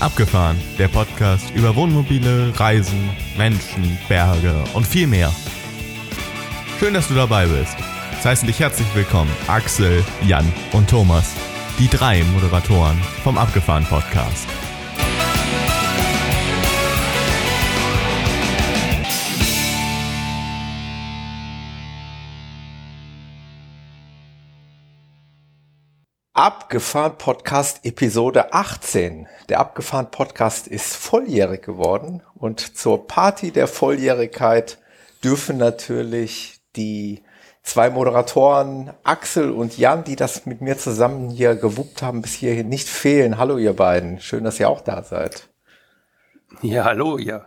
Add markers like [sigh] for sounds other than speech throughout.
Abgefahren, der Podcast über Wohnmobile, Reisen, Menschen, Berge und viel mehr. Schön, dass du dabei bist. Es heißen dich herzlich willkommen Axel, Jan und Thomas, die drei Moderatoren vom Abgefahren Podcast. Abgefahren Podcast Episode 18. Der Abgefahren Podcast ist volljährig geworden und zur Party der Volljährigkeit dürfen natürlich die zwei Moderatoren Axel und Jan, die das mit mir zusammen hier gewuppt haben, bis hierhin nicht fehlen. Hallo ihr beiden, schön, dass ihr auch da seid. Ja, hallo, ja.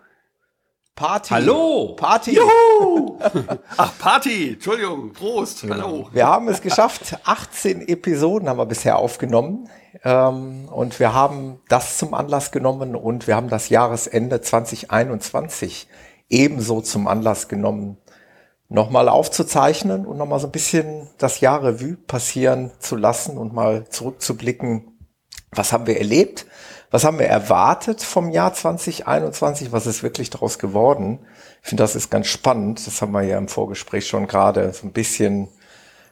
Party. Hallo. Party. Juhu. [laughs] Ach, Party. Entschuldigung. Prost. Genau. Hallo. Wir haben es geschafft. 18 Episoden haben wir bisher aufgenommen. Ähm, und wir haben das zum Anlass genommen und wir haben das Jahresende 2021 ebenso zum Anlass genommen, nochmal aufzuzeichnen und nochmal so ein bisschen das Jahr Revue passieren zu lassen und mal zurückzublicken. Was haben wir erlebt? Was haben wir erwartet vom Jahr 2021? Was ist wirklich daraus geworden? Ich finde, das ist ganz spannend. Das haben wir ja im Vorgespräch schon gerade so ein bisschen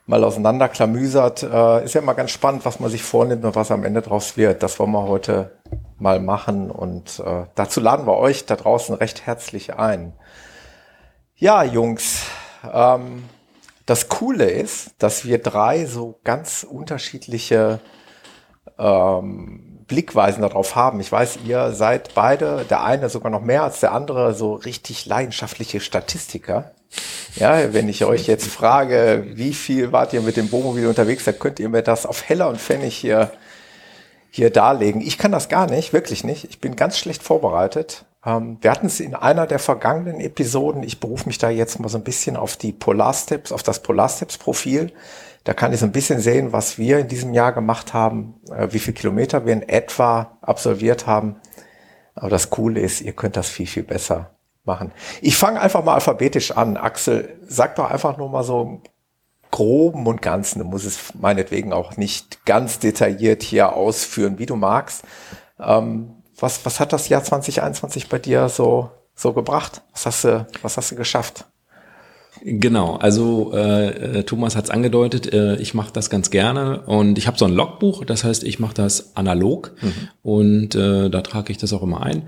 mal auseinanderklamüsert. Äh, ist ja immer ganz spannend, was man sich vornimmt und was am Ende draus wird. Das wollen wir heute mal machen und äh, dazu laden wir euch da draußen recht herzlich ein. Ja, Jungs, ähm, das Coole ist, dass wir drei so ganz unterschiedliche ähm, Blickweisen darauf haben. Ich weiß, ihr seid beide, der eine sogar noch mehr als der andere, so richtig leidenschaftliche Statistiker. Ja, wenn ich euch jetzt frage, wie viel wart ihr mit dem Wohnmobil unterwegs, dann könnt ihr mir das auf Heller und Pfennig hier, hier darlegen. Ich kann das gar nicht, wirklich nicht. Ich bin ganz schlecht vorbereitet. Ähm, wir hatten es in einer der vergangenen Episoden. Ich berufe mich da jetzt mal so ein bisschen auf die Polarsteps, auf das Polarsteps-Profil. Da kann ich so ein bisschen sehen, was wir in diesem Jahr gemacht haben, äh, wie viele Kilometer wir in etwa absolviert haben. Aber das Coole ist, ihr könnt das viel, viel besser machen. Ich fange einfach mal alphabetisch an. Axel, sag doch einfach nur mal so im groben und ganzen. Du musst es meinetwegen auch nicht ganz detailliert hier ausführen, wie du magst. Ähm, was, was hat das Jahr 2021 bei dir so, so gebracht? Was hast du, was hast du geschafft? Genau, also äh, Thomas hat es angedeutet, äh, ich mache das ganz gerne und ich habe so ein Logbuch, das heißt, ich mache das analog mhm. und äh, da trage ich das auch immer ein.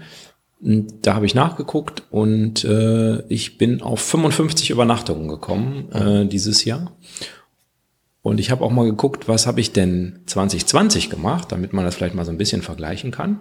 Und da habe ich nachgeguckt und äh, ich bin auf 55 Übernachtungen gekommen äh, dieses Jahr. Und ich habe auch mal geguckt, was habe ich denn 2020 gemacht, damit man das vielleicht mal so ein bisschen vergleichen kann.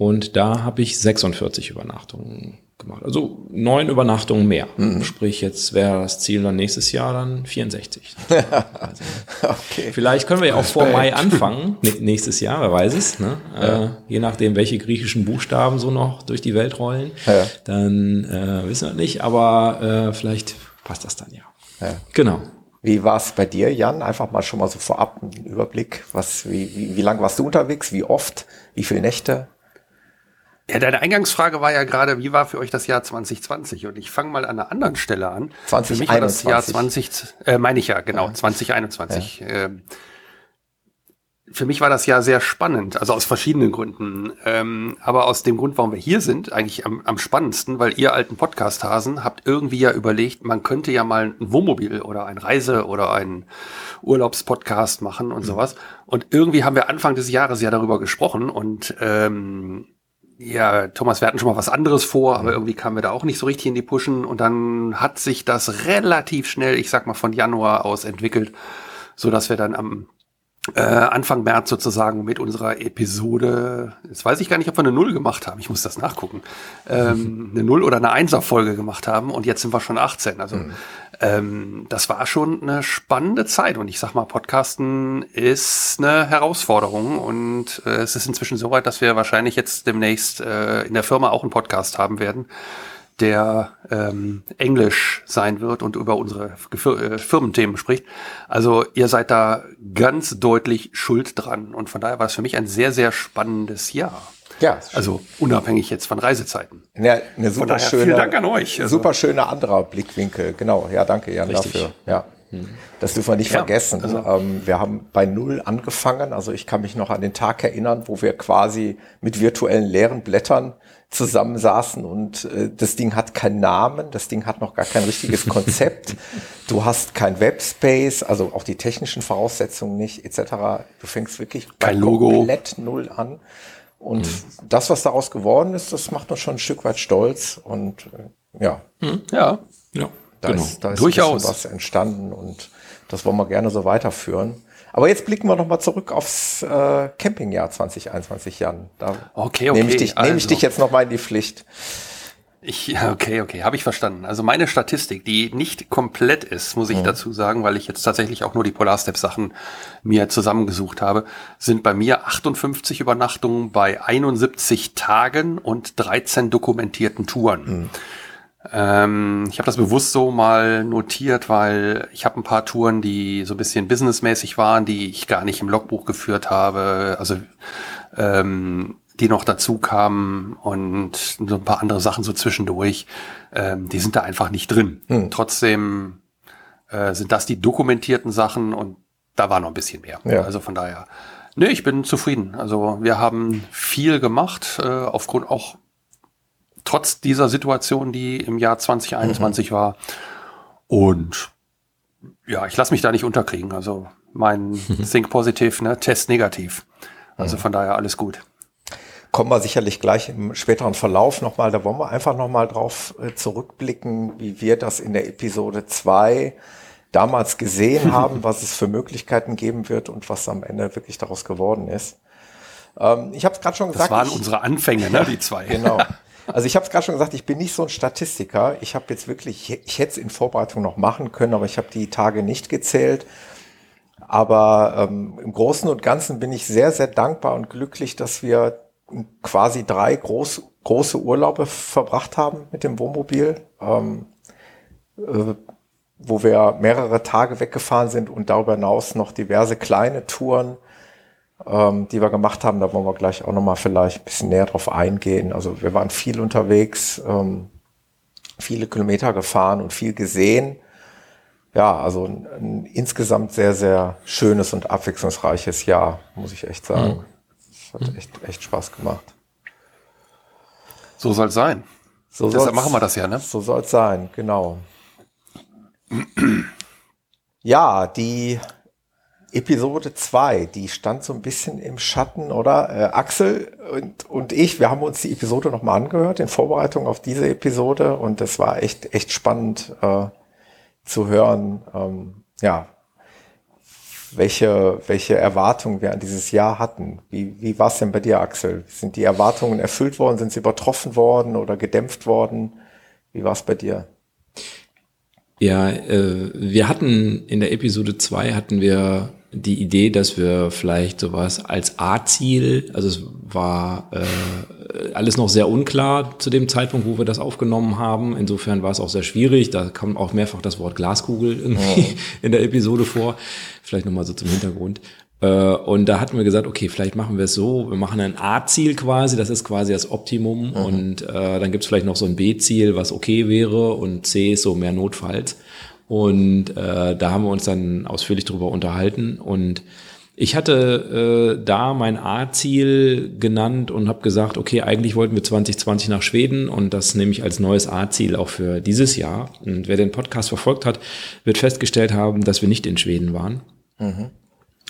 Und da habe ich 46 Übernachtungen gemacht. Also neun Übernachtungen mehr. Mhm. Sprich, jetzt wäre das Ziel dann nächstes Jahr dann 64. also, [laughs] okay. Vielleicht können wir ja auch vor Mai anfangen, nächstes Jahr, wer weiß es. Ne? Ja. Äh, je nachdem, welche griechischen Buchstaben so noch durch die Welt rollen, ja. dann äh, wissen wir nicht, aber äh, vielleicht passt das dann ja. ja. Genau. Wie war es bei dir, Jan? Einfach mal schon mal so vorab einen Überblick. Was, wie, wie, wie lange warst du unterwegs? Wie oft? Wie viele Nächte? Ja, deine Eingangsfrage war ja gerade, wie war für euch das Jahr 2020? Und ich fange mal an einer anderen Stelle an. 2021. Für mich war das Jahr 20, äh, meine ich ja, genau, ja. 2021. Ja. Ähm, für mich war das Jahr sehr spannend, also aus verschiedenen Gründen. Ähm, aber aus dem Grund, warum wir hier sind, eigentlich am, am spannendsten, weil ihr alten Podcast-Hasen habt irgendwie ja überlegt, man könnte ja mal ein Wohnmobil oder ein Reise- oder ein Urlaubspodcast machen und mhm. sowas. Und irgendwie haben wir Anfang des Jahres ja darüber gesprochen und ähm, ja, Thomas, wir hatten schon mal was anderes vor, aber irgendwie kamen wir da auch nicht so richtig in die Pushen. Und dann hat sich das relativ schnell, ich sag mal von Januar aus entwickelt, so dass wir dann am äh, Anfang März sozusagen mit unserer Episode, jetzt weiß ich gar nicht, ob wir eine Null gemacht haben, ich muss das nachgucken, ähm, [laughs] eine Null oder eine Einser-Folge gemacht haben und jetzt sind wir schon 18. Also mhm. ähm, das war schon eine spannende Zeit und ich sag mal, Podcasten ist eine Herausforderung und äh, es ist inzwischen so weit, dass wir wahrscheinlich jetzt demnächst äh, in der Firma auch einen Podcast haben werden der ähm, Englisch sein wird und über unsere äh, Firmenthemen spricht. Also ihr seid da ganz deutlich schuld dran. Und von daher war es für mich ein sehr, sehr spannendes Jahr. Ja. Also unabhängig jetzt von Reisezeiten. Ja, eine super daher, schöne, vielen Dank an euch. Also. Super schöner anderer Blickwinkel. Genau. Ja, danke Jan Richtig. dafür. Ja. Das dürfen wir nicht ja, vergessen. Also, ähm, wir haben bei Null angefangen. Also ich kann mich noch an den Tag erinnern, wo wir quasi mit virtuellen leeren Blättern zusammensaßen und äh, das Ding hat keinen Namen, das Ding hat noch gar kein richtiges [laughs] Konzept. Du hast kein Webspace, also auch die technischen Voraussetzungen nicht, etc. Du fängst wirklich kein Logo. komplett null an. Und mhm. das, was daraus geworden ist, das macht uns schon ein Stück weit stolz. Und äh, ja. Mhm. Ja. Ja. Da genau. ist, da ist Durchaus. was entstanden und das wollen wir gerne so weiterführen. Aber jetzt blicken wir nochmal zurück aufs äh, Campingjahr 2021, Jan. Da okay, okay. Nehme ich dich, also. nehm ich dich jetzt nochmal in die Pflicht. Ich, okay, okay, habe ich verstanden. Also meine Statistik, die nicht komplett ist, muss ich mhm. dazu sagen, weil ich jetzt tatsächlich auch nur die Polarstep-Sachen mir zusammengesucht habe, sind bei mir 58 Übernachtungen bei 71 Tagen und 13 dokumentierten Touren. Mhm. Ähm, ich habe das bewusst so mal notiert, weil ich habe ein paar Touren, die so ein bisschen businessmäßig waren, die ich gar nicht im Logbuch geführt habe. Also ähm, die noch dazu kamen und so ein paar andere Sachen so zwischendurch, ähm, die sind da einfach nicht drin. Hm. Trotzdem äh, sind das die dokumentierten Sachen und da war noch ein bisschen mehr. Ja. Also von daher, nee, ich bin zufrieden. Also wir haben viel gemacht, äh, aufgrund auch trotz dieser Situation, die im Jahr 2021 mhm. war. Und ja, ich lasse mich da nicht unterkriegen. Also mein [laughs] Think Positive, ne, Test negativ. Also mhm. von daher alles gut kommen wir sicherlich gleich im späteren Verlauf nochmal. Da wollen wir einfach nochmal drauf äh, zurückblicken, wie wir das in der Episode zwei damals gesehen [laughs] haben, was es für Möglichkeiten geben wird und was am Ende wirklich daraus geworden ist. Ähm, ich habe es gerade schon gesagt. Das waren unsere Anfänge, ne, die zwei. genau. [laughs] Also ich habe es gerade schon gesagt, ich bin nicht so ein Statistiker. Ich habe jetzt wirklich, ich, hätte es in Vorbereitung noch machen können, aber ich habe die Tage nicht gezählt. Aber ähm, im Großen und Ganzen bin ich sehr, sehr dankbar und glücklich, dass wir quasi drei groß, große Urlaube verbracht haben mit dem Wohnmobil, ähm, äh, wo wir mehrere Tage weggefahren sind und darüber hinaus noch diverse kleine Touren, ähm, die wir gemacht haben. Da wollen wir gleich auch nochmal vielleicht ein bisschen näher drauf eingehen. Also wir waren viel unterwegs, ähm, viele Kilometer gefahren und viel gesehen. Ja, also ein, ein insgesamt sehr, sehr schönes und abwechslungsreiches Jahr, muss ich echt sagen. Mhm. Das hat echt, echt Spaß gemacht. So soll es sein. So Deshalb machen wir das ja, ne? So soll es sein, genau. ja, die Episode 2, die stand so ein bisschen im Schatten, oder? Äh, Axel und, und ich, wir haben uns die Episode nochmal angehört in Vorbereitung auf diese Episode und es war echt, echt spannend äh, zu hören, ähm, ja, welche, welche Erwartungen wir an dieses Jahr hatten. Wie, wie war es denn bei dir, Axel? Sind die Erwartungen erfüllt worden? Sind sie übertroffen worden oder gedämpft worden? Wie war es bei dir? Ja, äh, wir hatten in der Episode 2 hatten wir die Idee, dass wir vielleicht sowas als A-Ziel, also es war äh, alles noch sehr unklar zu dem Zeitpunkt, wo wir das aufgenommen haben. Insofern war es auch sehr schwierig. Da kam auch mehrfach das Wort Glaskugel irgendwie ja. [laughs] in der Episode vor. Vielleicht nochmal so zum Hintergrund. Äh, und da hatten wir gesagt, okay, vielleicht machen wir es so, wir machen ein A-Ziel quasi, das ist quasi das Optimum. Mhm. Und äh, dann gibt es vielleicht noch so ein B-Ziel, was okay wäre und C ist so mehr notfalls. Und äh, da haben wir uns dann ausführlich drüber unterhalten. Und ich hatte äh, da mein A-Ziel genannt und habe gesagt, okay, eigentlich wollten wir 2020 nach Schweden und das nehme ich als neues A-Ziel auch für dieses Jahr. Und wer den Podcast verfolgt hat, wird festgestellt haben, dass wir nicht in Schweden waren. Mhm.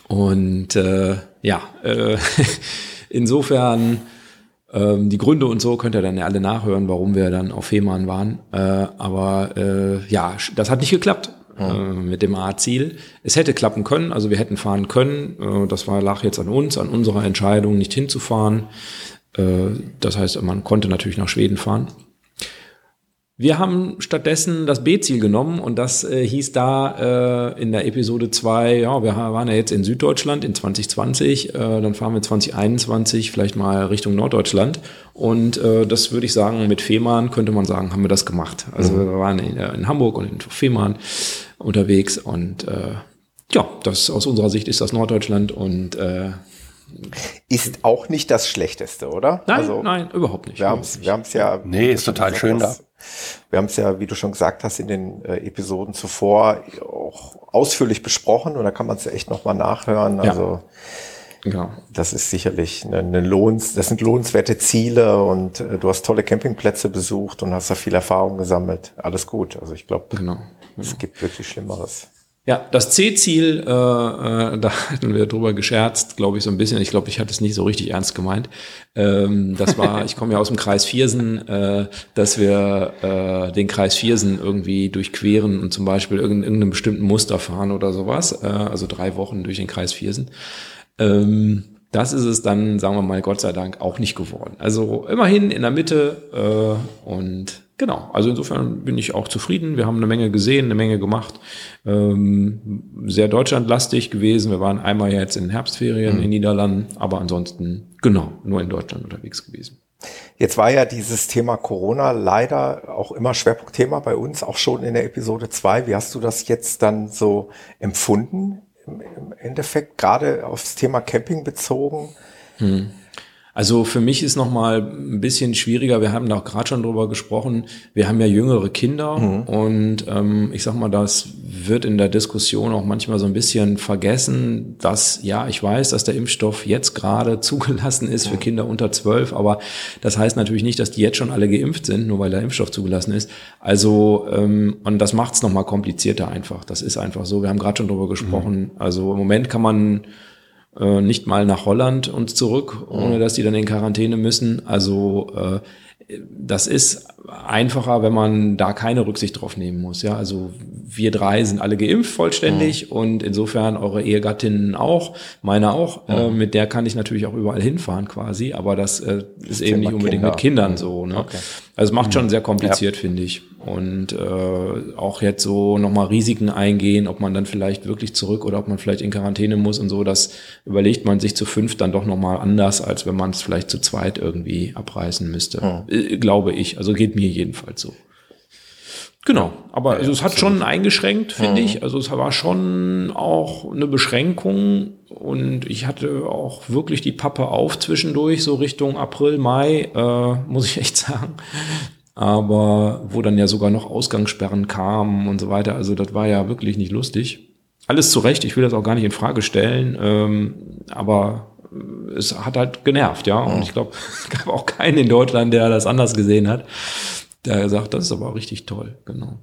Und äh, ja, äh, [laughs] insofern die Gründe und so könnt ihr dann ja alle nachhören, warum wir dann auf Fehmarn waren. Äh, aber äh, ja, das hat nicht geklappt. Äh, mit dem A-Ziel. Es hätte klappen können, also wir hätten fahren können. Das war, lag jetzt an uns, an unserer Entscheidung, nicht hinzufahren. Das heißt, man konnte natürlich nach Schweden fahren. Wir haben stattdessen das B-Ziel genommen und das äh, hieß da äh, in der Episode 2, ja, wir waren ja jetzt in Süddeutschland in 2020, äh, dann fahren wir 2021 vielleicht mal Richtung Norddeutschland und äh, das würde ich sagen, mit Fehmarn könnte man sagen, haben wir das gemacht. Also mhm. wir waren in, äh, in, Hamburg und in Fehmarn unterwegs und äh, ja, das aus unserer Sicht ist das Norddeutschland und äh, ist auch nicht das Schlechteste, oder? Nein, also, nein, überhaupt nicht. Wir haben es wir ja. Nee, ist total schön da. Wir haben es ja, wie du schon gesagt hast, in den äh, Episoden zuvor auch ausführlich besprochen und da kann man es echt nochmal nachhören. Ja. Also Genau. das ist sicherlich eine, eine Lohns, das sind lohnenswerte Ziele und äh, du hast tolle Campingplätze besucht und hast da viel Erfahrung gesammelt. Alles gut. Also ich glaube, Genau. es gibt wirklich Schlimmeres. Ja, das C-Ziel, äh, äh, da [laughs] hatten wir drüber gescherzt, glaube ich, so ein bisschen. Ich glaube, ich hatte es nicht so richtig ernst gemeint. Ähm, das war, [laughs] ich komme ja aus dem Kreis Viersen, äh, dass wir äh, den Kreis Viersen irgendwie durchqueren und zum Beispiel irgendein, irgendeinem bestimmten Muster fahren oder sowas. Äh, also drei Wochen durch den Kreis Viersen. Ähm, das ist es dann, sagen wir mal, Gott sei Dank auch nicht geworden. Also immerhin in der Mitte äh, und genau. Also insofern bin ich auch zufrieden. Wir haben eine Menge gesehen, eine Menge gemacht. Ähm, sehr deutschlandlastig gewesen. Wir waren einmal jetzt in den Herbstferien in Niederlanden, aber ansonsten genau nur in Deutschland unterwegs gewesen. Jetzt war ja dieses Thema Corona leider auch immer Schwerpunktthema bei uns, auch schon in der Episode 2. Wie hast du das jetzt dann so empfunden im, im Endeffekt, gerade aufs Thema Camping bezogen? Also für mich ist noch mal ein bisschen schwieriger. Wir haben da auch gerade schon drüber gesprochen. Wir haben ja jüngere Kinder und ähm, ich sag mal, das wird in der Diskussion auch manchmal so ein bisschen vergessen, dass ja, ich weiß, dass der Impfstoff jetzt gerade [laughs] zugelassen ist für Kinder unter zwölf, aber das heißt natürlich nicht, dass die jetzt schon alle geimpft sind, nur weil der Impfstoff zugelassen ist. Also ähm, und das macht es noch mal komplizierter einfach. Das ist einfach so. Wir haben gerade schon drüber gesprochen. Also im Moment kann man äh, nicht mal nach Holland und zurück, ohne dass die dann in Quarantäne müssen. Also äh, das ist einfacher, wenn man da keine Rücksicht drauf nehmen muss. Ja, also wir drei sind alle geimpft vollständig und insofern eure Ehegattinnen auch, meine auch. Äh, mit der kann ich natürlich auch überall hinfahren quasi, aber das äh, ist eben nicht unbedingt Kinder. mit Kindern so. Ne? Okay. Also es macht schon sehr kompliziert, finde ich. Und äh, auch jetzt so nochmal Risiken eingehen, ob man dann vielleicht wirklich zurück oder ob man vielleicht in Quarantäne muss und so, das überlegt man sich zu fünf dann doch nochmal anders, als wenn man es vielleicht zu zweit irgendwie abreißen müsste. Äh, glaube ich. Also geht mir jedenfalls so. Genau, aber also es hat schon eingeschränkt, finde ich. Also es war schon auch eine Beschränkung und ich hatte auch wirklich die Pappe auf zwischendurch, so Richtung April, Mai, äh, muss ich echt sagen. Aber wo dann ja sogar noch Ausgangssperren kamen und so weiter, also das war ja wirklich nicht lustig. Alles zu Recht, ich will das auch gar nicht in Frage stellen, ähm, aber es hat halt genervt, ja. Und ich glaube, [laughs] es gab auch keinen in Deutschland, der das anders gesehen hat. Der sagt, das ist aber richtig toll, genau.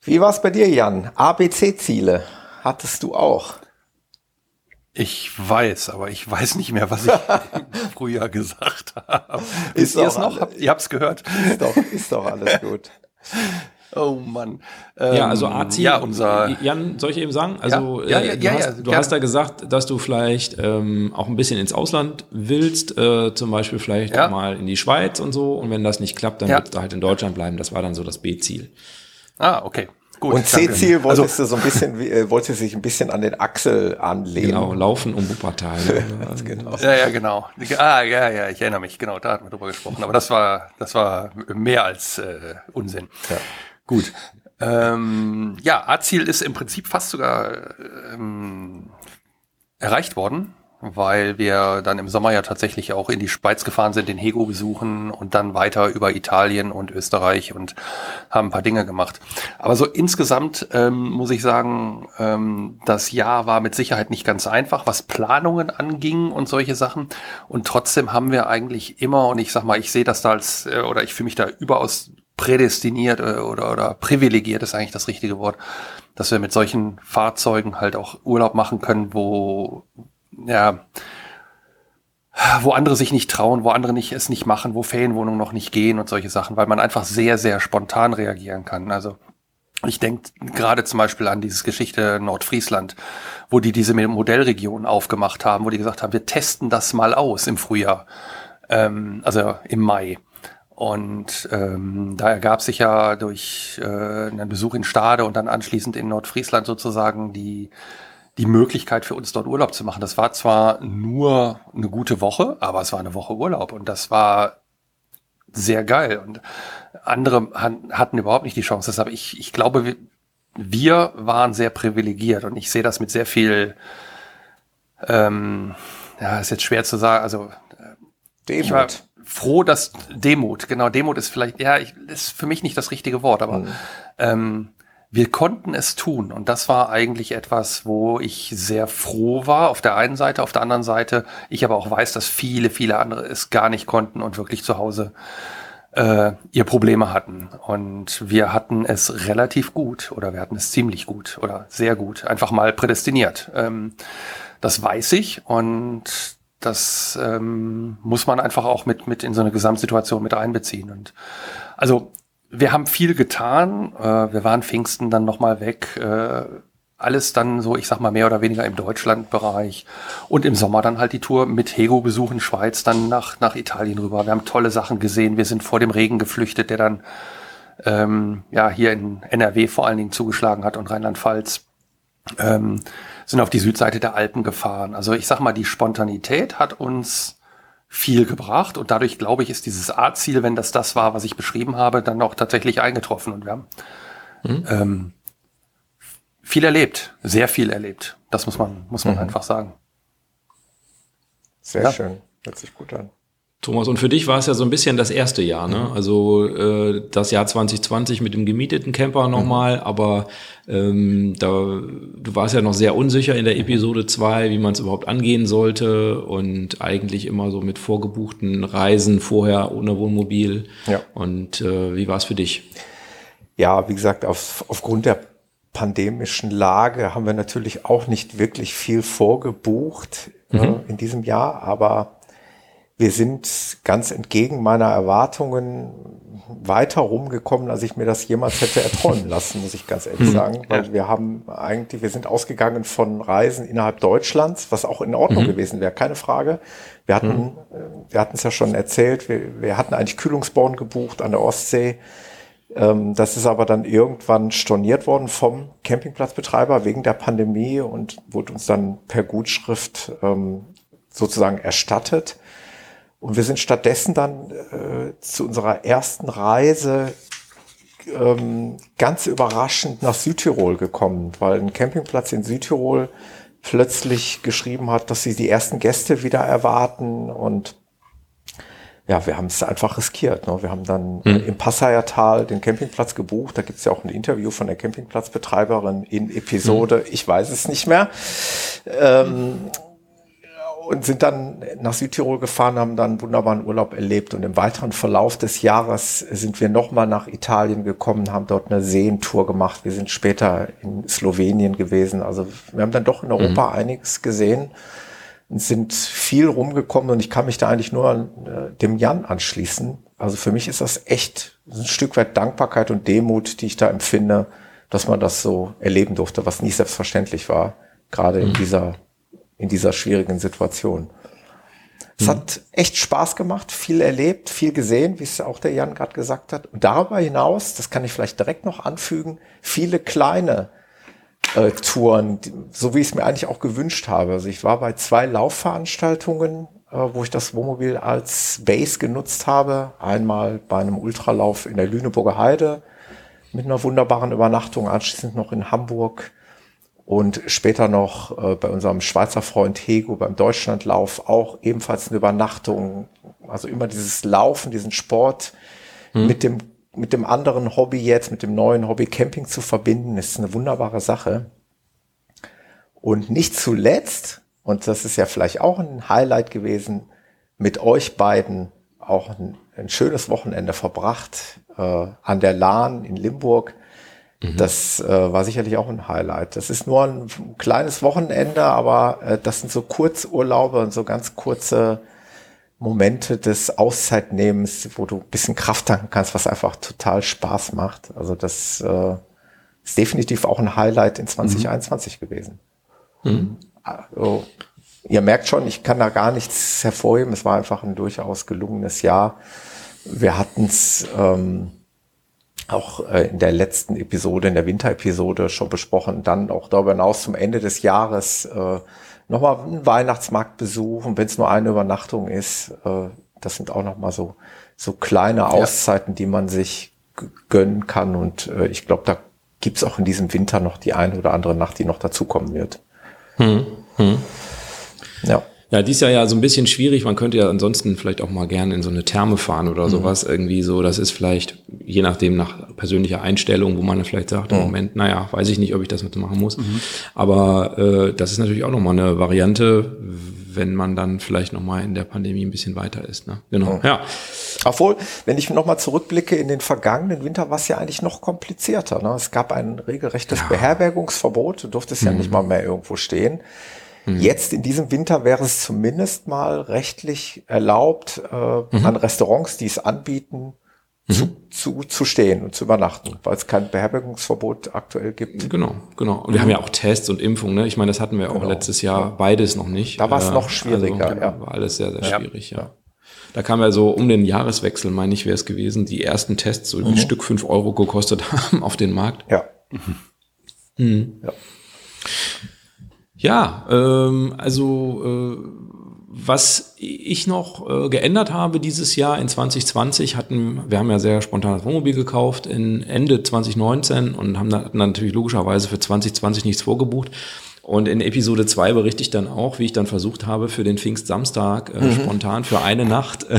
Wie war es bei dir, Jan? ABC-Ziele hattest du auch. Ich weiß, aber ich weiß nicht mehr, was ich [laughs] im Frühjahr gesagt habe. Wisst doch ihr es noch? alle- Habt, ihr habt's gehört? Ist doch, ist doch alles gut. [laughs] Oh Mann. Ja, also Ähm, A-Ziel, Ja, unser. Jan, soll ich eben sagen? Also Ja, ja, äh, du, ja, hast, ja, du hast da gesagt, dass du vielleicht ähm, auch ein bisschen ins Ausland willst, äh, zum Beispiel vielleicht mal in die Schweiz und so. Und wenn das nicht klappt, dann Ja. willst du halt in Deutschland bleiben. Das war dann so das B-Ziel. Ah, okay. Gut. Und. C-Ziel Also, wolltest du so ein bisschen, wie- äh, wolltest du sich ein bisschen an den Axel anlehnen. Genau, laufen um Wuppertal. [laughs] genau. ja, ja, genau. Ah, ja, ja, ich erinnere mich. Genau, da hatten wir drüber gesprochen. Aber das war, das war mehr als äh, Unsinn. Ja. Gut. Ähm, ja, A-Ziel ist im Prinzip fast sogar ähm, erreicht worden, weil wir dann im Sommer ja tatsächlich auch in die Schweiz gefahren sind, den Hego besuchen und dann weiter über Italien und Österreich und haben ein paar Dinge gemacht. Aber so insgesamt ähm, muss ich sagen, ähm, das Jahr war mit Sicherheit nicht ganz einfach, was Planungen anging und solche Sachen. Und trotzdem haben wir eigentlich immer, und ich sag mal, ich sehe das da als, äh, oder ich fühle mich da überaus prädestiniert äh, oder, oder privilegiert ist eigentlich das richtige Wort, dass wir mit solchen Fahrzeugen halt auch Urlaub machen können, wo ja, wo andere sich nicht trauen, wo andere nicht es nicht machen, wo Ferienwohnungen noch nicht gehen und solche Sachen, weil man einfach sehr, sehr spontan reagieren kann. Also ich denke gerade zum Beispiel an dieses Geschichte Nordfriesland, wo die diese Modellregion aufgemacht haben, wo die gesagt haben, wir testen das mal aus im Frühjahr, ähm, also im Mai. Und ähm, da ergab sich ja durch äh, einen Besuch in Stade und dann anschließend in Nordfriesland sozusagen die die Möglichkeit für uns dort Urlaub zu machen. Das war zwar nur eine gute Woche, aber es war eine Woche Urlaub und das war sehr geil. Und andere hatten überhaupt nicht die Chance. Deshalb ich, ich glaube, wir, waren sehr privilegiert und ich sehe das mit sehr viel, ähm, ja, ist jetzt schwer zu sagen. Also ich war Demut. Froh, dass Demut, genau, Demut ist vielleicht, ja, ich, ist für mich nicht das richtige Wort, aber ähm, wir konnten es tun. Und das war eigentlich etwas, wo ich sehr froh war. Auf der einen Seite, auf der anderen Seite, ich aber auch weiß, dass viele, viele andere es gar nicht konnten und wirklich zu Hause äh, ihr Probleme hatten. Und wir hatten es relativ gut oder wir hatten es ziemlich gut oder sehr gut, einfach mal prädestiniert. Ähm, das weiß ich und das ähm, muss man einfach auch mit, mit in so eine Gesamtsituation mit einbeziehen. Und also wir haben viel getan. Äh, wir waren Pfingsten dann nochmal weg. Äh, alles dann so, ich sag mal, mehr oder weniger im Deutschlandbereich. Und im Sommer dann halt die Tour mit Hego besuchen, Schweiz, dann nach, nach Italien rüber. Wir haben tolle Sachen gesehen. Wir sind vor dem Regen geflüchtet, der dann ähm, ja hier in NRW vor allen Dingen zugeschlagen hat und Rheinland-Pfalz. Ähm, sind auf die Südseite der Alpen gefahren. Also ich sag mal, die Spontanität hat uns viel gebracht und dadurch glaube ich, ist dieses A-Ziel, wenn das das war, was ich beschrieben habe, dann auch tatsächlich eingetroffen und wir haben mhm. ähm, viel erlebt, sehr viel erlebt. Das muss man, muss man mhm. einfach sagen. Sehr ja. schön, hört sich gut an. Thomas, und für dich war es ja so ein bisschen das erste Jahr, ne? Also äh, das Jahr 2020 mit dem gemieteten Camper nochmal, mhm. aber ähm, da, du warst ja noch sehr unsicher in der Episode 2, wie man es überhaupt angehen sollte und eigentlich immer so mit vorgebuchten Reisen vorher ohne Wohnmobil. Ja. Und äh, wie war es für dich? Ja, wie gesagt, auf, aufgrund der pandemischen Lage haben wir natürlich auch nicht wirklich viel vorgebucht mhm. äh, in diesem Jahr, aber wir sind ganz entgegen meiner Erwartungen weiter rumgekommen, als ich mir das jemals hätte erträumen [laughs] lassen, muss ich ganz ehrlich mhm. sagen. Weil ja. wir haben eigentlich, wir sind ausgegangen von Reisen innerhalb Deutschlands, was auch in Ordnung mhm. gewesen wäre, keine Frage. Wir hatten, mhm. Äh, wir hatten es ja schon erzählt, wir, wir hatten eigentlich Kühlungsborn gebucht an der Ostsee. Ähm, das ist aber dann irgendwann storniert worden vom Campingplatzbetreiber wegen der Pandemie und wurde uns dann per Gutschrift ähm, sozusagen erstattet. Und wir sind stattdessen dann äh, zu unserer ersten Reise ähm, ganz überraschend nach Südtirol gekommen, weil ein Campingplatz in Südtirol plötzlich geschrieben hat, dass sie die ersten Gäste wieder erwarten und ja, wir haben es einfach riskiert. Ne? Wir haben dann mhm. im Passaiertal den Campingplatz gebucht. Da gibt es ja auch ein Interview von der Campingplatzbetreiberin in Episode, mhm. ich weiß es nicht mehr. Ähm, und sind dann nach Südtirol gefahren, haben dann einen wunderbaren Urlaub erlebt und im weiteren Verlauf des Jahres sind wir nochmal nach Italien gekommen, haben dort eine Seentour gemacht. Wir sind später in Slowenien gewesen. Also wir haben dann doch in Europa mhm. einiges gesehen und sind viel rumgekommen und ich kann mich da eigentlich nur an äh, dem Jan anschließen. Also für mich ist das echt ein Stück weit Dankbarkeit und Demut, die ich da empfinde, dass man das so erleben durfte, was nicht selbstverständlich war, gerade mhm. in dieser in dieser schwierigen Situation. Es mhm. hat echt Spaß gemacht, viel erlebt, viel gesehen, wie es auch der Jan gerade gesagt hat. Und darüber hinaus, das kann ich vielleicht direkt noch anfügen, viele kleine äh, Touren, die, so wie ich es mir eigentlich auch gewünscht habe. Also ich war bei zwei Laufveranstaltungen, äh, wo ich das Wohnmobil als Base genutzt habe. Einmal bei einem Ultralauf in der Lüneburger Heide mit einer wunderbaren Übernachtung, anschließend noch in Hamburg und später noch äh, bei unserem Schweizer Freund Hego beim Deutschlandlauf auch ebenfalls eine Übernachtung. Also immer dieses Laufen, diesen Sport hm. mit dem mit dem anderen Hobby jetzt, mit dem neuen Hobby Camping zu verbinden, ist eine wunderbare Sache. Und nicht zuletzt, und das ist ja vielleicht auch ein Highlight gewesen, mit euch beiden auch ein, ein schönes Wochenende verbracht äh, an der Lahn in Limburg Mhm. Das äh, war sicherlich auch ein Highlight. Das ist nur ein kleines Wochenende, aber äh, das sind so Kurzurlaube und so ganz kurze Momente des Auszeitnehmens, wo du ein bisschen Kraft tanken kannst, was einfach total Spaß macht. Also das äh, ist definitiv auch ein Highlight in 2021 mhm. gewesen. Mhm. Also, ihr merkt schon, ich kann da gar nichts hervorheben. Es war einfach ein durchaus gelungenes Jahr. Wir hatten es ähm, auch äh, in der letzten Episode, in der Winterepisode schon besprochen, dann auch darüber hinaus zum Ende des Jahres äh, nochmal einen Weihnachtsmarkt besuchen, wenn es nur eine Übernachtung ist. Äh, das sind auch nochmal so, so kleine Auszeiten, ja. die man sich gönnen kann. Und äh, ich glaube, da gibt's auch in diesem Winter noch die eine oder andere Nacht, die noch dazukommen wird. Hm. Hm. Ja. Ja, dies Jahr ja so ein bisschen schwierig. Man könnte ja ansonsten vielleicht auch mal gerne in so eine Therme fahren oder mhm. sowas irgendwie so. Das ist vielleicht, je nachdem nach persönlicher Einstellung, wo man dann vielleicht sagt, im Moment, naja, weiß ich nicht, ob ich das mit machen muss. Mhm. Aber äh, das ist natürlich auch nochmal eine Variante, wenn man dann vielleicht nochmal in der Pandemie ein bisschen weiter ist. Ne? Genau. Mhm. Ja. Obwohl, wenn ich nochmal zurückblicke in den vergangenen Winter, war es ja eigentlich noch komplizierter. Ne? Es gab ein regelrechtes ja. Beherbergungsverbot, du durftest mhm. ja nicht mal mehr irgendwo stehen. Mhm. Jetzt in diesem Winter wäre es zumindest mal rechtlich erlaubt, äh, mhm. an Restaurants, die es anbieten, mhm. zu, zu, zu stehen und zu übernachten, weil es kein Beherbergungsverbot aktuell gibt. Genau, genau. Und wir haben ja auch Tests und Impfungen. Ne? Ich meine, das hatten wir auch genau. letztes Jahr beides noch nicht. Da war es äh, noch schwieriger. Also, ja. War alles sehr, sehr schwierig, ja. ja. Da kam ja so um den Jahreswechsel, meine ich, wäre es gewesen, die ersten Tests so mhm. ein Stück fünf Euro gekostet [laughs] haben auf den Markt. Ja. Mhm. ja. Ja, ähm, also äh, was ich noch äh, geändert habe dieses Jahr in 2020 hatten, wir haben ja sehr spontan das Wohnmobil gekauft in Ende 2019 und haben dann, natürlich logischerweise für 2020 nichts vorgebucht. Und in Episode 2 berichte ich dann auch, wie ich dann versucht habe, für den Pfingstsamstag äh, mhm. spontan für eine Nacht äh,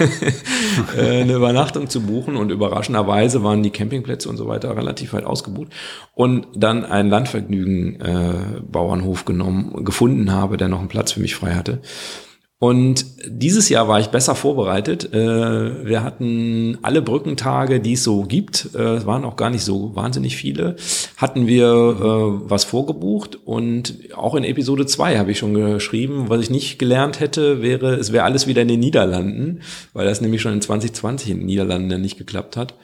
[laughs] eine Übernachtung zu buchen. Und überraschenderweise waren die Campingplätze und so weiter relativ weit ausgebucht. Und dann einen Landvergnügen-Bauernhof äh, genommen, gefunden habe, der noch einen Platz für mich frei hatte. Und dieses Jahr war ich besser vorbereitet. Äh, wir hatten alle Brückentage, die es so gibt, äh, es waren auch gar nicht so wahnsinnig viele, hatten wir äh, was vorgebucht. Und auch in Episode 2 habe ich schon geschrieben, was ich nicht gelernt hätte, wäre, es wäre alles wieder in den Niederlanden, weil das nämlich schon in 2020 in den Niederlanden nicht geklappt hat.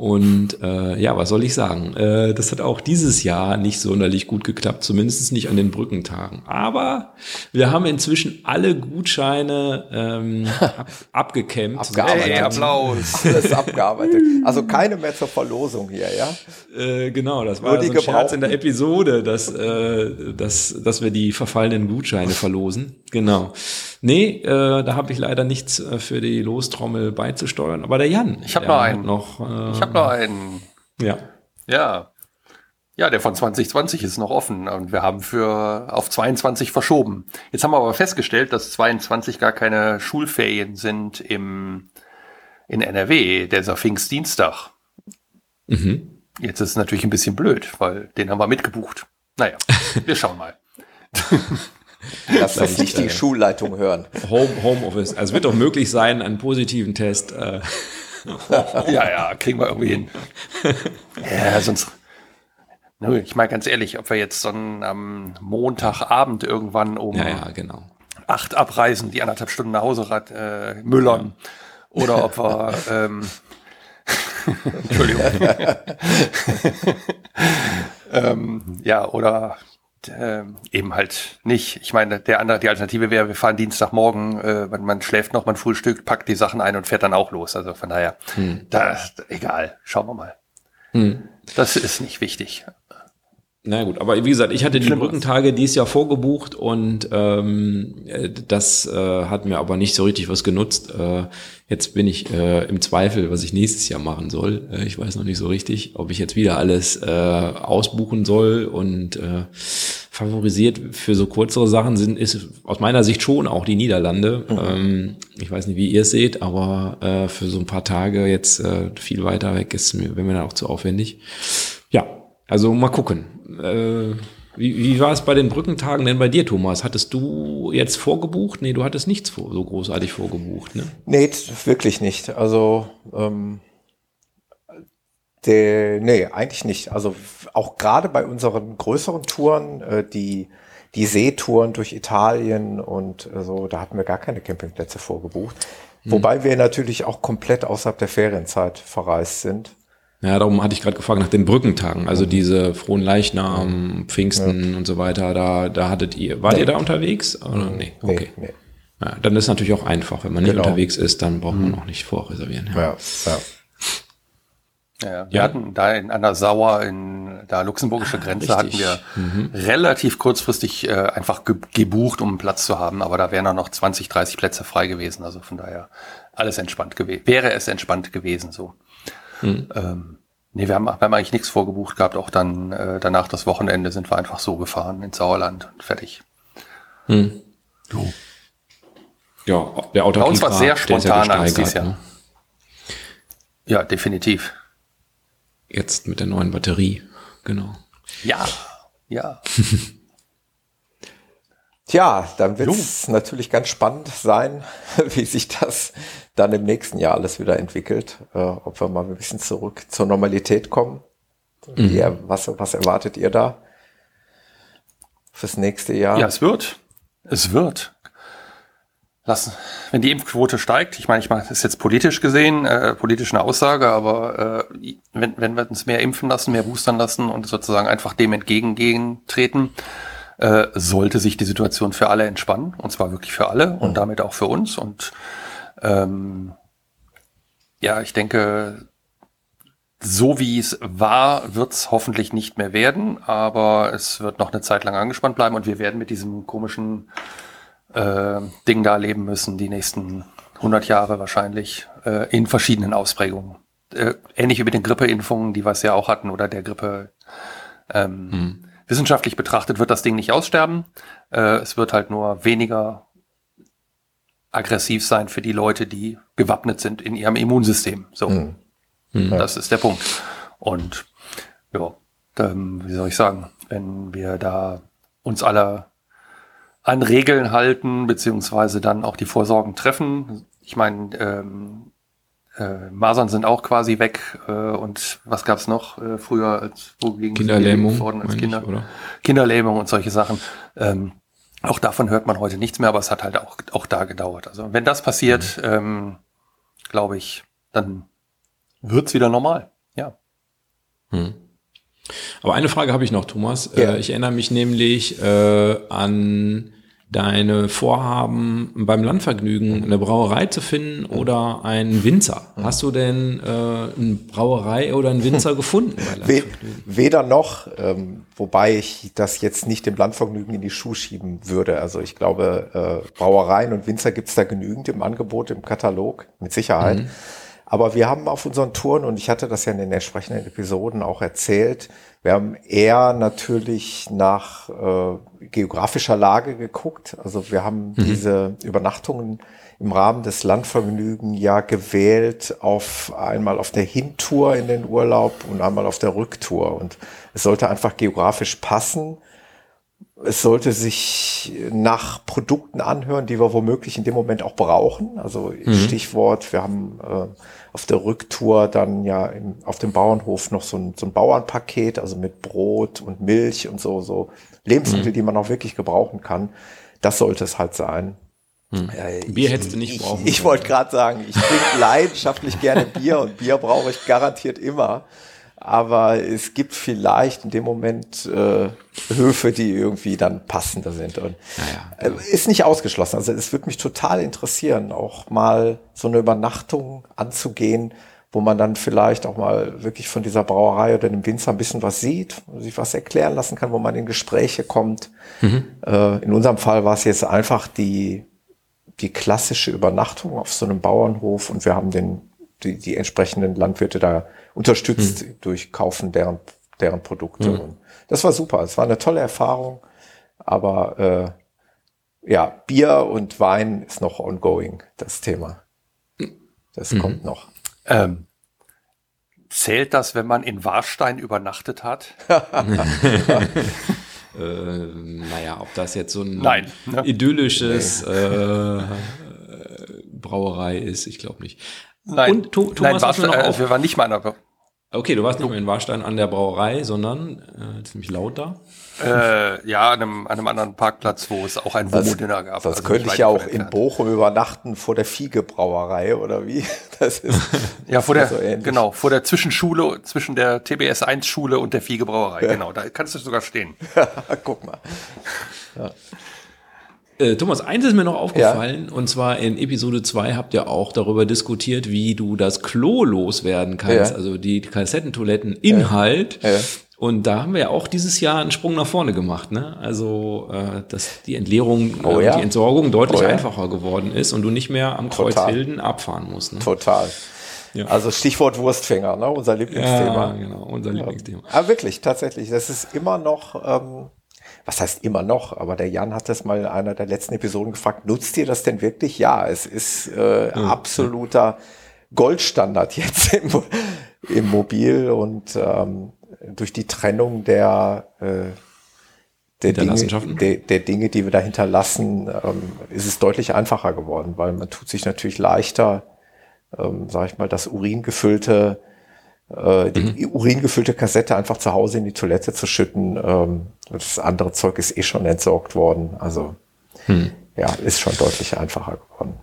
Und äh, ja, was soll ich sagen? Äh, das hat auch dieses Jahr nicht sonderlich gut geklappt, zumindest nicht an den Brückentagen. Aber wir haben inzwischen alle Gutscheine ähm, ab, [laughs] abgekämmt. Abgearbeitet. Hey, Applaus. [laughs] Alles abgearbeitet. Also keine mehr zur Verlosung hier, ja? Äh, genau, das war so ein Scherz in der Episode, dass, äh, dass, dass wir die verfallenen Gutscheine verlosen. Genau. Nee, äh, da habe ich leider nichts äh, für die Lostrommel beizusteuern. Aber der Jan. Ich habe noch einen. Noch, äh, ich habe noch einen. Ja. Ja. Ja, der von 2020 ist noch offen und wir haben für auf 22 verschoben. Jetzt haben wir aber festgestellt, dass 22 gar keine Schulferien sind im in NRW, dieser Pfingstdienstag. Mhm. Jetzt ist es natürlich ein bisschen blöd, weil den haben wir mitgebucht. Naja, [laughs] wir schauen mal. [laughs] Lass das nicht die äh, Schulleitung hören. Home, Homeoffice. Also es wird doch möglich sein, einen positiven Test. Äh. Ja, ja, kriegen wir irgendwie hin. ja, sonst. Ich meine ganz ehrlich, ob wir jetzt so am Montagabend irgendwann um ja, ja, genau. acht abreisen, die anderthalb Stunden nach Hause äh, müllern, ja. oder ob wir ähm, [laughs] Entschuldigung. [laughs] ähm, ja, oder äh, eben halt nicht. Ich meine, der andere, die Alternative wäre, wir fahren Dienstagmorgen, äh, man, man schläft noch, man frühstückt, packt die Sachen ein und fährt dann auch los. Also von daher, hm. da, egal, schauen wir mal. Hm. Das ist nicht wichtig. Na gut, aber wie gesagt, ich hatte die Schlimm Brückentage dieses Jahr vorgebucht und ähm, das äh, hat mir aber nicht so richtig was genutzt. Äh, jetzt bin ich äh, im Zweifel, was ich nächstes Jahr machen soll. Äh, ich weiß noch nicht so richtig, ob ich jetzt wieder alles äh, ausbuchen soll und äh, favorisiert für so kürzere Sachen sind, ist aus meiner Sicht schon auch die Niederlande. Mhm. Ähm, ich weiß nicht, wie ihr es seht, aber äh, für so ein paar Tage jetzt äh, viel weiter weg ist mir, wäre mir dann auch zu aufwendig. Ja, also mal gucken. Äh, wie, wie war es bei den Brückentagen denn bei dir, Thomas? Hattest du jetzt vorgebucht? Nee, du hattest nichts vor, so großartig vorgebucht, ne? Nee, wirklich nicht. Also, ähm, der, nee, eigentlich nicht. Also auch gerade bei unseren größeren Touren, äh, die, die Seetouren durch Italien und äh, so, da hatten wir gar keine Campingplätze vorgebucht. Hm. Wobei wir natürlich auch komplett außerhalb der Ferienzeit verreist sind. Ja, darum hatte ich gerade gefragt nach den Brückentagen, also diese frohen Leichnam, Pfingsten ja. und so weiter. Da, da hattet ihr, wart nee. ihr da unterwegs? Oder? Nee, okay. Nee, nee. Ja, dann ist natürlich auch einfach, wenn man nicht genau. unterwegs ist, dann braucht man mhm. auch nicht vorreservieren. Ja, ja. ja. Ja, wir ja. hatten da in einer Sauer in der luxemburgische ah, Grenze Richtig. hatten wir mhm. relativ kurzfristig äh, einfach ge gebucht, um einen Platz zu haben, aber da wären dann noch 20, 30 Plätze frei gewesen. Also von daher alles entspannt gewesen. Wäre es entspannt gewesen so. Mhm. Ähm, nee, wir haben, wir haben eigentlich nichts vorgebucht gehabt. Auch dann äh, danach das Wochenende sind wir einfach so gefahren ins Sauerland und fertig. Mhm. Jo. Ja, der Auto Bei uns war es sehr spontan alles dieses Jahr. Ne? Ja, definitiv. Jetzt mit der neuen Batterie, genau. Ja, ja. [laughs] Tja, dann wird es natürlich ganz spannend sein, [laughs] wie sich das dann im nächsten Jahr alles wieder entwickelt. Äh, ob wir mal ein bisschen zurück zur Normalität kommen. Mhm. Wie, was, was erwartet ihr da fürs nächste Jahr? Ja, es wird. Es wird. Lassen. Wenn die Impfquote steigt, ich meine, ich meine, das ist jetzt politisch gesehen, äh, politisch eine Aussage, aber äh, wenn, wenn wir uns mehr impfen lassen, mehr boostern lassen und sozusagen einfach dem entgegengehen treten, äh, sollte sich die Situation für alle entspannen, und zwar wirklich für alle und mhm. damit auch für uns. Und ähm, ja, ich denke, so wie es war, wird es hoffentlich nicht mehr werden, aber es wird noch eine Zeit lang angespannt bleiben und wir werden mit diesem komischen äh, Ding da leben müssen, die nächsten 100 Jahre wahrscheinlich, äh, in verschiedenen Ausprägungen. Äh, ähnlich wie mit den Grippeimpfungen, die wir es ja auch hatten, oder der Grippe. Ähm, hm. Wissenschaftlich betrachtet wird das Ding nicht aussterben. Äh, es wird halt nur weniger aggressiv sein für die Leute, die gewappnet sind in ihrem Immunsystem. So, hm. Hm. das ist der Punkt. Und ja, ähm, wie soll ich sagen, wenn wir da uns alle an Regeln halten, beziehungsweise dann auch die Vorsorgen treffen. Ich meine, ähm, äh, Masern sind auch quasi weg äh, und was gab's noch äh, früher als wogegen Kinderlähmung worden als Kinder, ich, Kinderlähmung und solche Sachen. Ähm, auch davon hört man heute nichts mehr, aber es hat halt auch auch da gedauert. Also wenn das passiert, mhm. ähm, glaube ich, dann wird's wieder normal. Ja. Mhm. Aber eine Frage habe ich noch, Thomas. Ja. Äh, ich erinnere mich nämlich äh, an deine Vorhaben beim Landvergnügen eine Brauerei zu finden oder einen Winzer. Hast du denn äh, eine Brauerei oder einen Winzer gefunden? Weder noch, ähm, wobei ich das jetzt nicht dem Landvergnügen in die Schuhe schieben würde. Also ich glaube, äh, Brauereien und Winzer gibt es da genügend im Angebot, im Katalog, mit Sicherheit. Mhm. Aber wir haben auf unseren Touren, und ich hatte das ja in den entsprechenden Episoden auch erzählt, wir haben eher natürlich nach äh, geografischer Lage geguckt. Also wir haben mhm. diese Übernachtungen im Rahmen des Landvergnügen ja gewählt auf einmal auf der Hintour in den Urlaub und einmal auf der Rücktour. Und es sollte einfach geografisch passen es sollte sich nach Produkten anhören, die wir womöglich in dem Moment auch brauchen. Also mhm. Stichwort, wir haben äh, auf der Rücktour dann ja im, auf dem Bauernhof noch so ein, so ein Bauernpaket, also mit Brot und Milch und so, so Lebensmittel, mhm. die man auch wirklich gebrauchen kann. Das sollte es halt sein. Hm. Ja, Bier hättest du nicht brauchen. Ich, ich wollte gerade sagen, ich trinke [laughs] leidenschaftlich gerne Bier und Bier brauche ich garantiert immer aber es gibt vielleicht in dem Moment äh, Höfe, die irgendwie dann passender sind. Und naja, genau. äh, ist nicht ausgeschlossen. Also es würde mich total interessieren, auch mal so eine Übernachtung anzugehen, wo man dann vielleicht auch mal wirklich von dieser Brauerei oder dem Winzer ein bisschen was sieht, sich was erklären lassen kann, wo man in Gespräche kommt. Mhm. Äh, in unserem Fall war es jetzt einfach die, die klassische Übernachtung auf so einem Bauernhof und wir haben den, die, die entsprechenden Landwirte da unterstützt mhm. durch Kaufen deren, deren Produkte. Mhm. Und das war super. Es war eine tolle Erfahrung. Aber äh, ja, Bier und Wein ist noch ongoing, das Thema. Das mhm. kommt noch. Ähm, zählt das, wenn man in Warstein übernachtet hat? [laughs] äh, naja, ob das jetzt so ein Nein, ne? idyllisches nee. äh, Brauerei ist, ich glaube nicht. Nein, und Thomas Nein, Warstein, äh, wir waren nicht mal in der Okay, du warst nicht mehr in Warstein an der Brauerei, sondern äh, ziemlich laut da. Äh, ja, an einem, an einem anderen Parkplatz, wo es auch ein Womo-Dinner gab. Das also könnte ich ja auch in Bochum übernachten vor der Fiege-Brauerei oder wie? [laughs] Das ist ja vor der so genau vor der Zwischenschule zwischen der TBS 1 Schule und der Fiege-Brauerei. Ja. Genau, da kannst du sogar stehen. [laughs] Guck mal. Ja. Äh, Thomas, eins ist mir noch aufgefallen, ja. und zwar in Episode 2 habt ihr auch darüber diskutiert, wie du das Klo loswerden kannst, ja. also die Kassettentoiletten-Inhalt. Ja. Und da haben wir ja auch dieses Jahr einen Sprung nach vorne gemacht, ne? Also, äh, dass die Entleerung, oh, äh, die Entsorgung deutlich oh, einfacher geworden ist und du nicht mehr am Kreuzhilden abfahren musst. Ne? Total. Ja. Also Stichwort Wurstfänger, ne? unser Lieblingsthema. Ja, genau, unser Lieblingsthema. Aber wirklich, tatsächlich, das ist immer noch ähm, was heißt immer noch, aber der Jan hat das mal in einer der letzten Episoden gefragt, nutzt ihr das denn wirklich? Ja, es ist äh, mhm. absoluter Goldstandard jetzt im, im Mobil und ähm, durch die Trennung der, äh, der, Dinge, der, der Dinge, die wir da hinterlassen, ähm, ist es deutlich einfacher geworden, weil man tut sich natürlich leichter, ähm, sag ich mal, das uringefüllte äh, die mhm. uringefüllte Kassette einfach zu Hause in die Toilette zu schütten. Ähm, das andere Zeug ist eh schon entsorgt worden. Also hm. ja, ist schon deutlich einfacher geworden.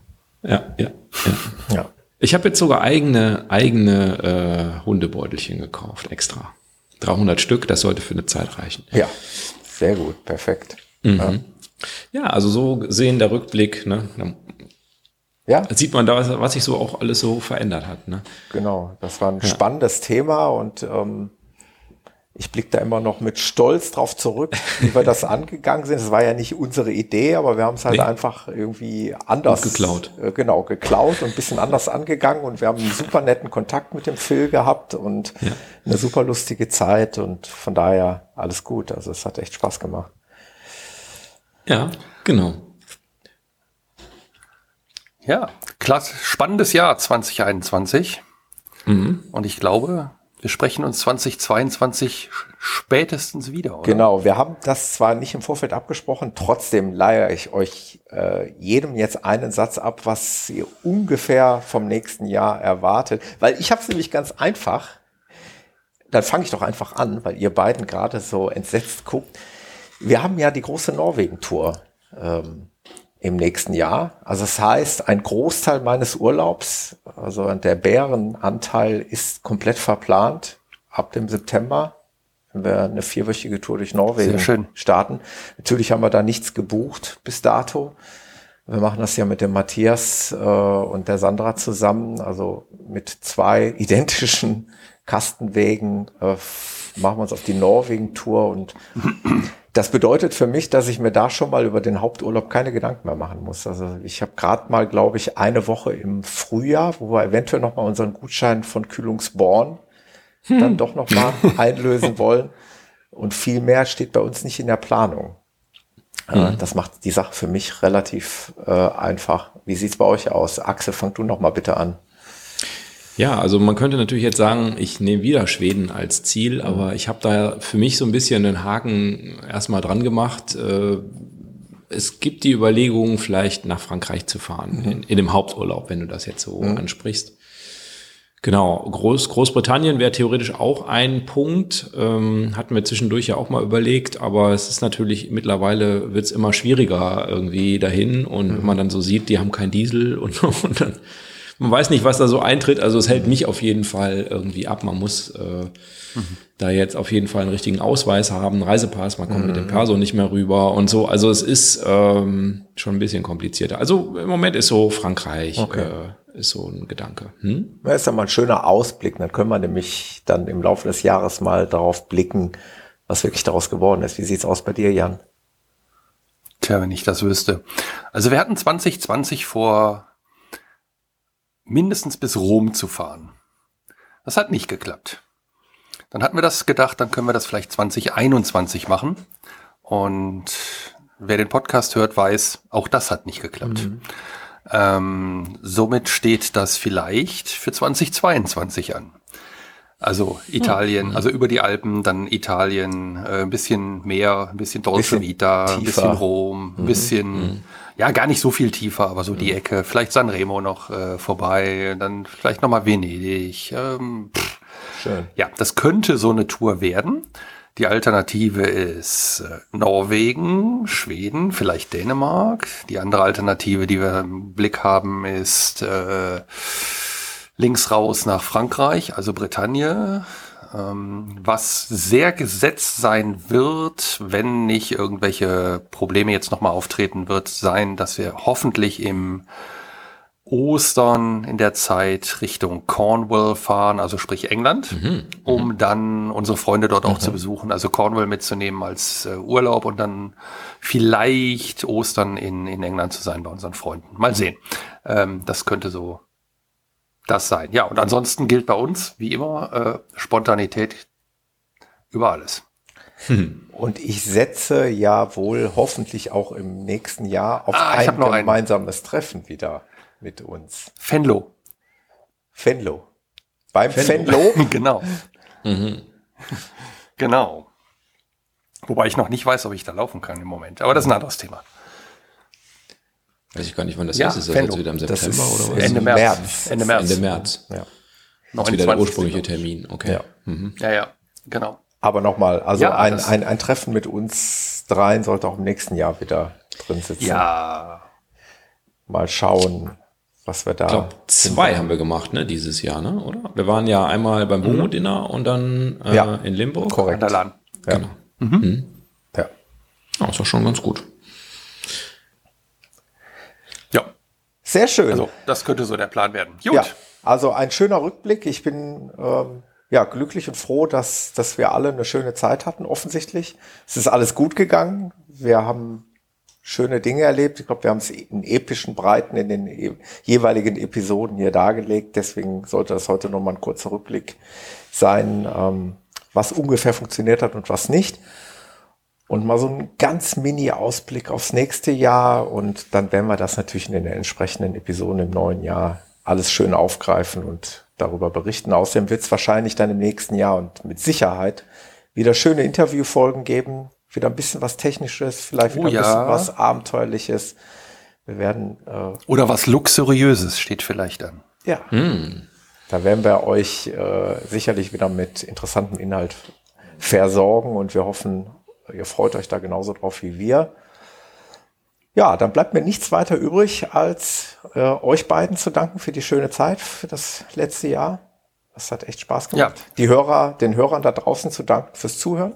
Ja, ja, ja. ja. Ich habe jetzt sogar eigene, eigene äh, Hundebeutelchen gekauft, extra. 300 Stück, das sollte für eine Zeit reichen. Ja, sehr gut, perfekt. Mhm. Ja. ja. also so sehen der Rückblick, ne? Ja. Da sieht man da, was sich so auch alles so verändert hat. Ne? Genau, das war ein ja. spannendes Thema und ähm, ich blicke da immer noch mit Stolz drauf zurück, [laughs] wie wir das angegangen sind. Es war ja nicht unsere Idee, aber wir haben es halt nee. einfach irgendwie anders und geklaut. Äh, genau, geklaut und ein bisschen anders angegangen und wir haben einen super netten Kontakt mit dem Phil gehabt und ja. eine super lustige Zeit und von daher alles gut. Also es hat echt Spaß gemacht. Ja, genau. Ja, klasse, spannendes Jahr 2021. Mhm. Und ich glaube, wir sprechen uns 2022 spätestens wieder, oder? Genau, wir haben das zwar nicht im Vorfeld abgesprochen, trotzdem leihe ich euch äh, jedem jetzt einen Satz ab, was ihr ungefähr vom nächsten Jahr erwartet. Weil ich habe es nämlich ganz einfach. Dann fange ich doch einfach an, weil ihr beiden gerade so entsetzt guckt. Wir haben ja die große Norwegen-Tour. Ähm, im nächsten Jahr. Also das heißt, ein Großteil meines Urlaubs, also der Bärenanteil ist komplett verplant ab dem September, wenn wir eine vierwöchige Tour durch Norwegen starten. Natürlich haben wir da nichts gebucht bis dato. Wir machen das ja mit dem Matthias äh, und der Sandra zusammen, also mit zwei [laughs] identischen Kastenwegen äh, machen wir uns auf die Norwegen-Tour und [clears throat] das bedeutet für mich, dass ich mir da schon mal über den Haupturlaub keine Gedanken mehr machen muss. Also ich habe gerade mal, glaube ich, eine Woche im Frühjahr, wo wir eventuell noch mal unseren Gutschein von Kühlungsborn hm. dann doch noch mal [laughs] einlösen wollen. Und viel mehr steht bei uns nicht in der Planung. Hm. Das macht die Sache für mich relativ äh, einfach. Wie sieht's bei euch aus? Axel, fang du noch mal bitte an. Ja, also man könnte natürlich jetzt sagen, ich nehme wieder Schweden als Ziel, aber ich habe da für mich so ein bisschen einen Haken erstmal dran gemacht. Äh, es gibt die Überlegung, vielleicht nach Frankreich zu fahren, mhm. in, in, dem Haupturlaub, wenn du das jetzt so mhm. ansprichst. Genau, Groß, Großbritannien wäre theoretisch auch ein Punkt, ähm, hatten wir zwischendurch ja auch mal überlegt, aber es ist natürlich, mittlerweile wird es immer schwieriger irgendwie dahin und mhm. wenn man dann so sieht, die haben kein Diesel und, [laughs] und dann man weiß nicht, was da so eintritt. Also es hält mich auf jeden Fall irgendwie ab. Man muss äh, mhm. da jetzt auf jeden Fall einen richtigen Ausweis haben, einen Reisepass. Man kommt mhm. mit dem mhm. Perso nicht mehr rüber und so. Also es ist ähm, schon ein bisschen komplizierter. Also im Moment ist so Frankreich. Okay. Äh, ist so ein Gedanke. Hm? Das ist ja mal ein schöner Ausblick. Dann können wir nämlich dann im Laufe des Jahres mal darauf blicken, was wirklich daraus geworden ist. Wie sieht's aus bei dir, Jan? Tja, wenn ich das wüsste. Also wir hatten 2020 vor mindestens bis Rom zu fahren. Das hat nicht geklappt. Dann hatten wir das gedacht, dann können wir das vielleicht 2021 machen. Und wer den Podcast hört, weiß, auch das hat nicht geklappt. Mhm. Ähm, somit steht das vielleicht für 2022 an. Also Italien, mhm. also über die Alpen, dann Italien, äh, ein bisschen mehr, ein bisschen Dolce Vita, ein bisschen Rom, ein mhm. bisschen mhm ja, gar nicht so viel tiefer, aber so die mhm. Ecke. Vielleicht Sanremo noch äh, vorbei, dann vielleicht nochmal Venedig. Ähm, Schön. Ja, das könnte so eine Tour werden. Die Alternative ist äh, Norwegen, Schweden, vielleicht Dänemark. Die andere Alternative, die wir im Blick haben, ist äh, links raus nach Frankreich, also Bretagne, was sehr gesetzt sein wird, wenn nicht irgendwelche Probleme jetzt nochmal auftreten, wird sein, dass wir hoffentlich im Ostern in der Zeit Richtung Cornwall fahren, also sprich England, mhm, mhm. um dann unsere Freunde dort auch mhm. zu besuchen, also Cornwall mitzunehmen als äh, Urlaub und dann vielleicht Ostern in, in England zu sein bei unseren Freunden. Mal sehen. Ähm, das könnte so das sein. Ja, und ansonsten gilt bei uns, wie immer, äh, Spontanität über alles. Hm. Und ich setze ja wohl hoffentlich auch im nächsten Jahr auf Ah, ein gemeinsames Treffen wieder mit uns. Fenlo. Fenlo. Beim Fenlo. [laughs] genau. Genau. Wobei ich noch nicht weiß, ob ich da laufen kann im Moment. Aber das ist ein anderes Thema. Weiß ich gar nicht, wann das Ja, ist. Ist das Venlo. jetzt wieder im Das September ist oder was? Ende März. März. Ende März. Ende März. Ja. Das ist wieder der 29. ursprüngliche Termin. Okay. Ja. Ja, ja, genau. Aber nochmal, also Ja, ein, das- ein, ein Treffen mit uns dreien sollte auch im nächsten Jahr wieder drin sitzen. Ja, Mal schauen, was wir da. Ich glaube, zwei haben wir gemacht, ne, dieses Jahr, ne, oder? Wir waren ja einmal beim Womo-Dinner und dann äh, Ja. in Limburg. Korrekt. an der LAN. Ja. Genau. Ja. Ja, ist doch schon ganz gut. Sehr schön. also das könnte so der Plan werden. Gut. Ja, also ein schöner Rückblick. Ich bin ähm, ja glücklich und froh, dass, dass wir alle eine schöne Zeit hatten, offensichtlich. Es ist alles gut gegangen. Wir haben schöne Dinge erlebt. Ich glaube, wir haben es in epischen Breiten in den e- jeweiligen Episoden hier dargelegt. Deswegen sollte das heute nochmal ein kurzer Rückblick sein, ähm, was ungefähr funktioniert hat und was nicht. Und mal so ein ganz Mini-Ausblick aufs nächste Jahr. Und dann werden wir das natürlich in den entsprechenden Episoden im neuen Jahr alles schön aufgreifen und darüber berichten. Außerdem wird es wahrscheinlich dann im nächsten Jahr und mit Sicherheit wieder schöne Interviewfolgen geben. Wieder ein bisschen was Technisches, vielleicht wieder Oh ein bisschen was Abenteuerliches. Wir werden, äh, Oder was Luxuriöses steht vielleicht an. ja, da werden wir euch äh, sicherlich wieder mit interessantem Inhalt versorgen und wir hoffen, ihr freut euch da genauso drauf wie wir. Ja, dann bleibt mir nichts weiter übrig, als äh, euch beiden zu danken für die schöne Zeit, für das letzte Jahr. Das hat echt Spaß gemacht. Ja. Die Hörer, den Hörern da draußen zu danken fürs Zuhören.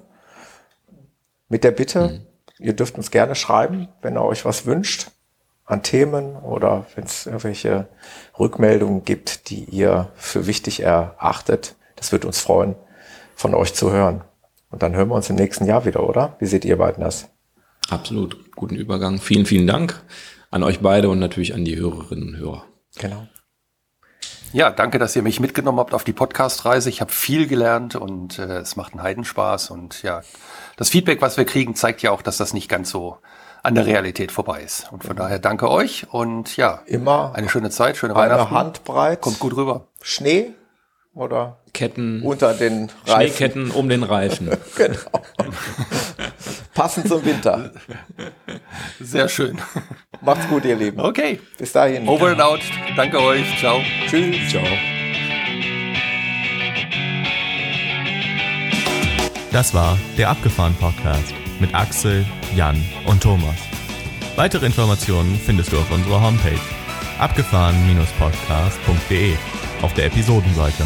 Mit der Bitte, ihr dürft uns gerne schreiben, wenn ihr euch was wünscht an Themen oder wenn es irgendwelche Rückmeldungen gibt, die ihr für wichtig erachtet. Das wird uns freuen, von euch zu hören. Und dann hören wir uns im nächsten Jahr wieder, oder? Wie seht ihr beiden das? Absolut. Guten Übergang. Vielen, vielen Dank an euch beide und natürlich an die Hörerinnen und Hörer. Genau. Ja, danke, dass ihr mich mitgenommen habt auf die Podcast-Reise. Ich habe viel gelernt und äh, es macht einen Heidenspaß. Und ja, das Feedback, was wir kriegen, zeigt ja auch, dass das nicht ganz so an der Realität vorbei ist. Und von daher danke euch und ja, Immer eine schöne Zeit, schöne eine Weihnachten. Handbreit Kommt gut rüber. Schnee oder Ketten, unter den Reifen. Schneeketten um den Reifen. [laughs] Genau. Passend zum Winter. Sehr schön. Macht's gut, ihr Lieben. Okay. Bis dahin. Over and out. Danke euch. Ciao. Tschüss. Ciao. Das war der Abgefahren Podcast mit Axel, Jan und Thomas. Weitere Informationen findest du auf unserer Homepage abgefahren-podcast.de auf der Episodenseite.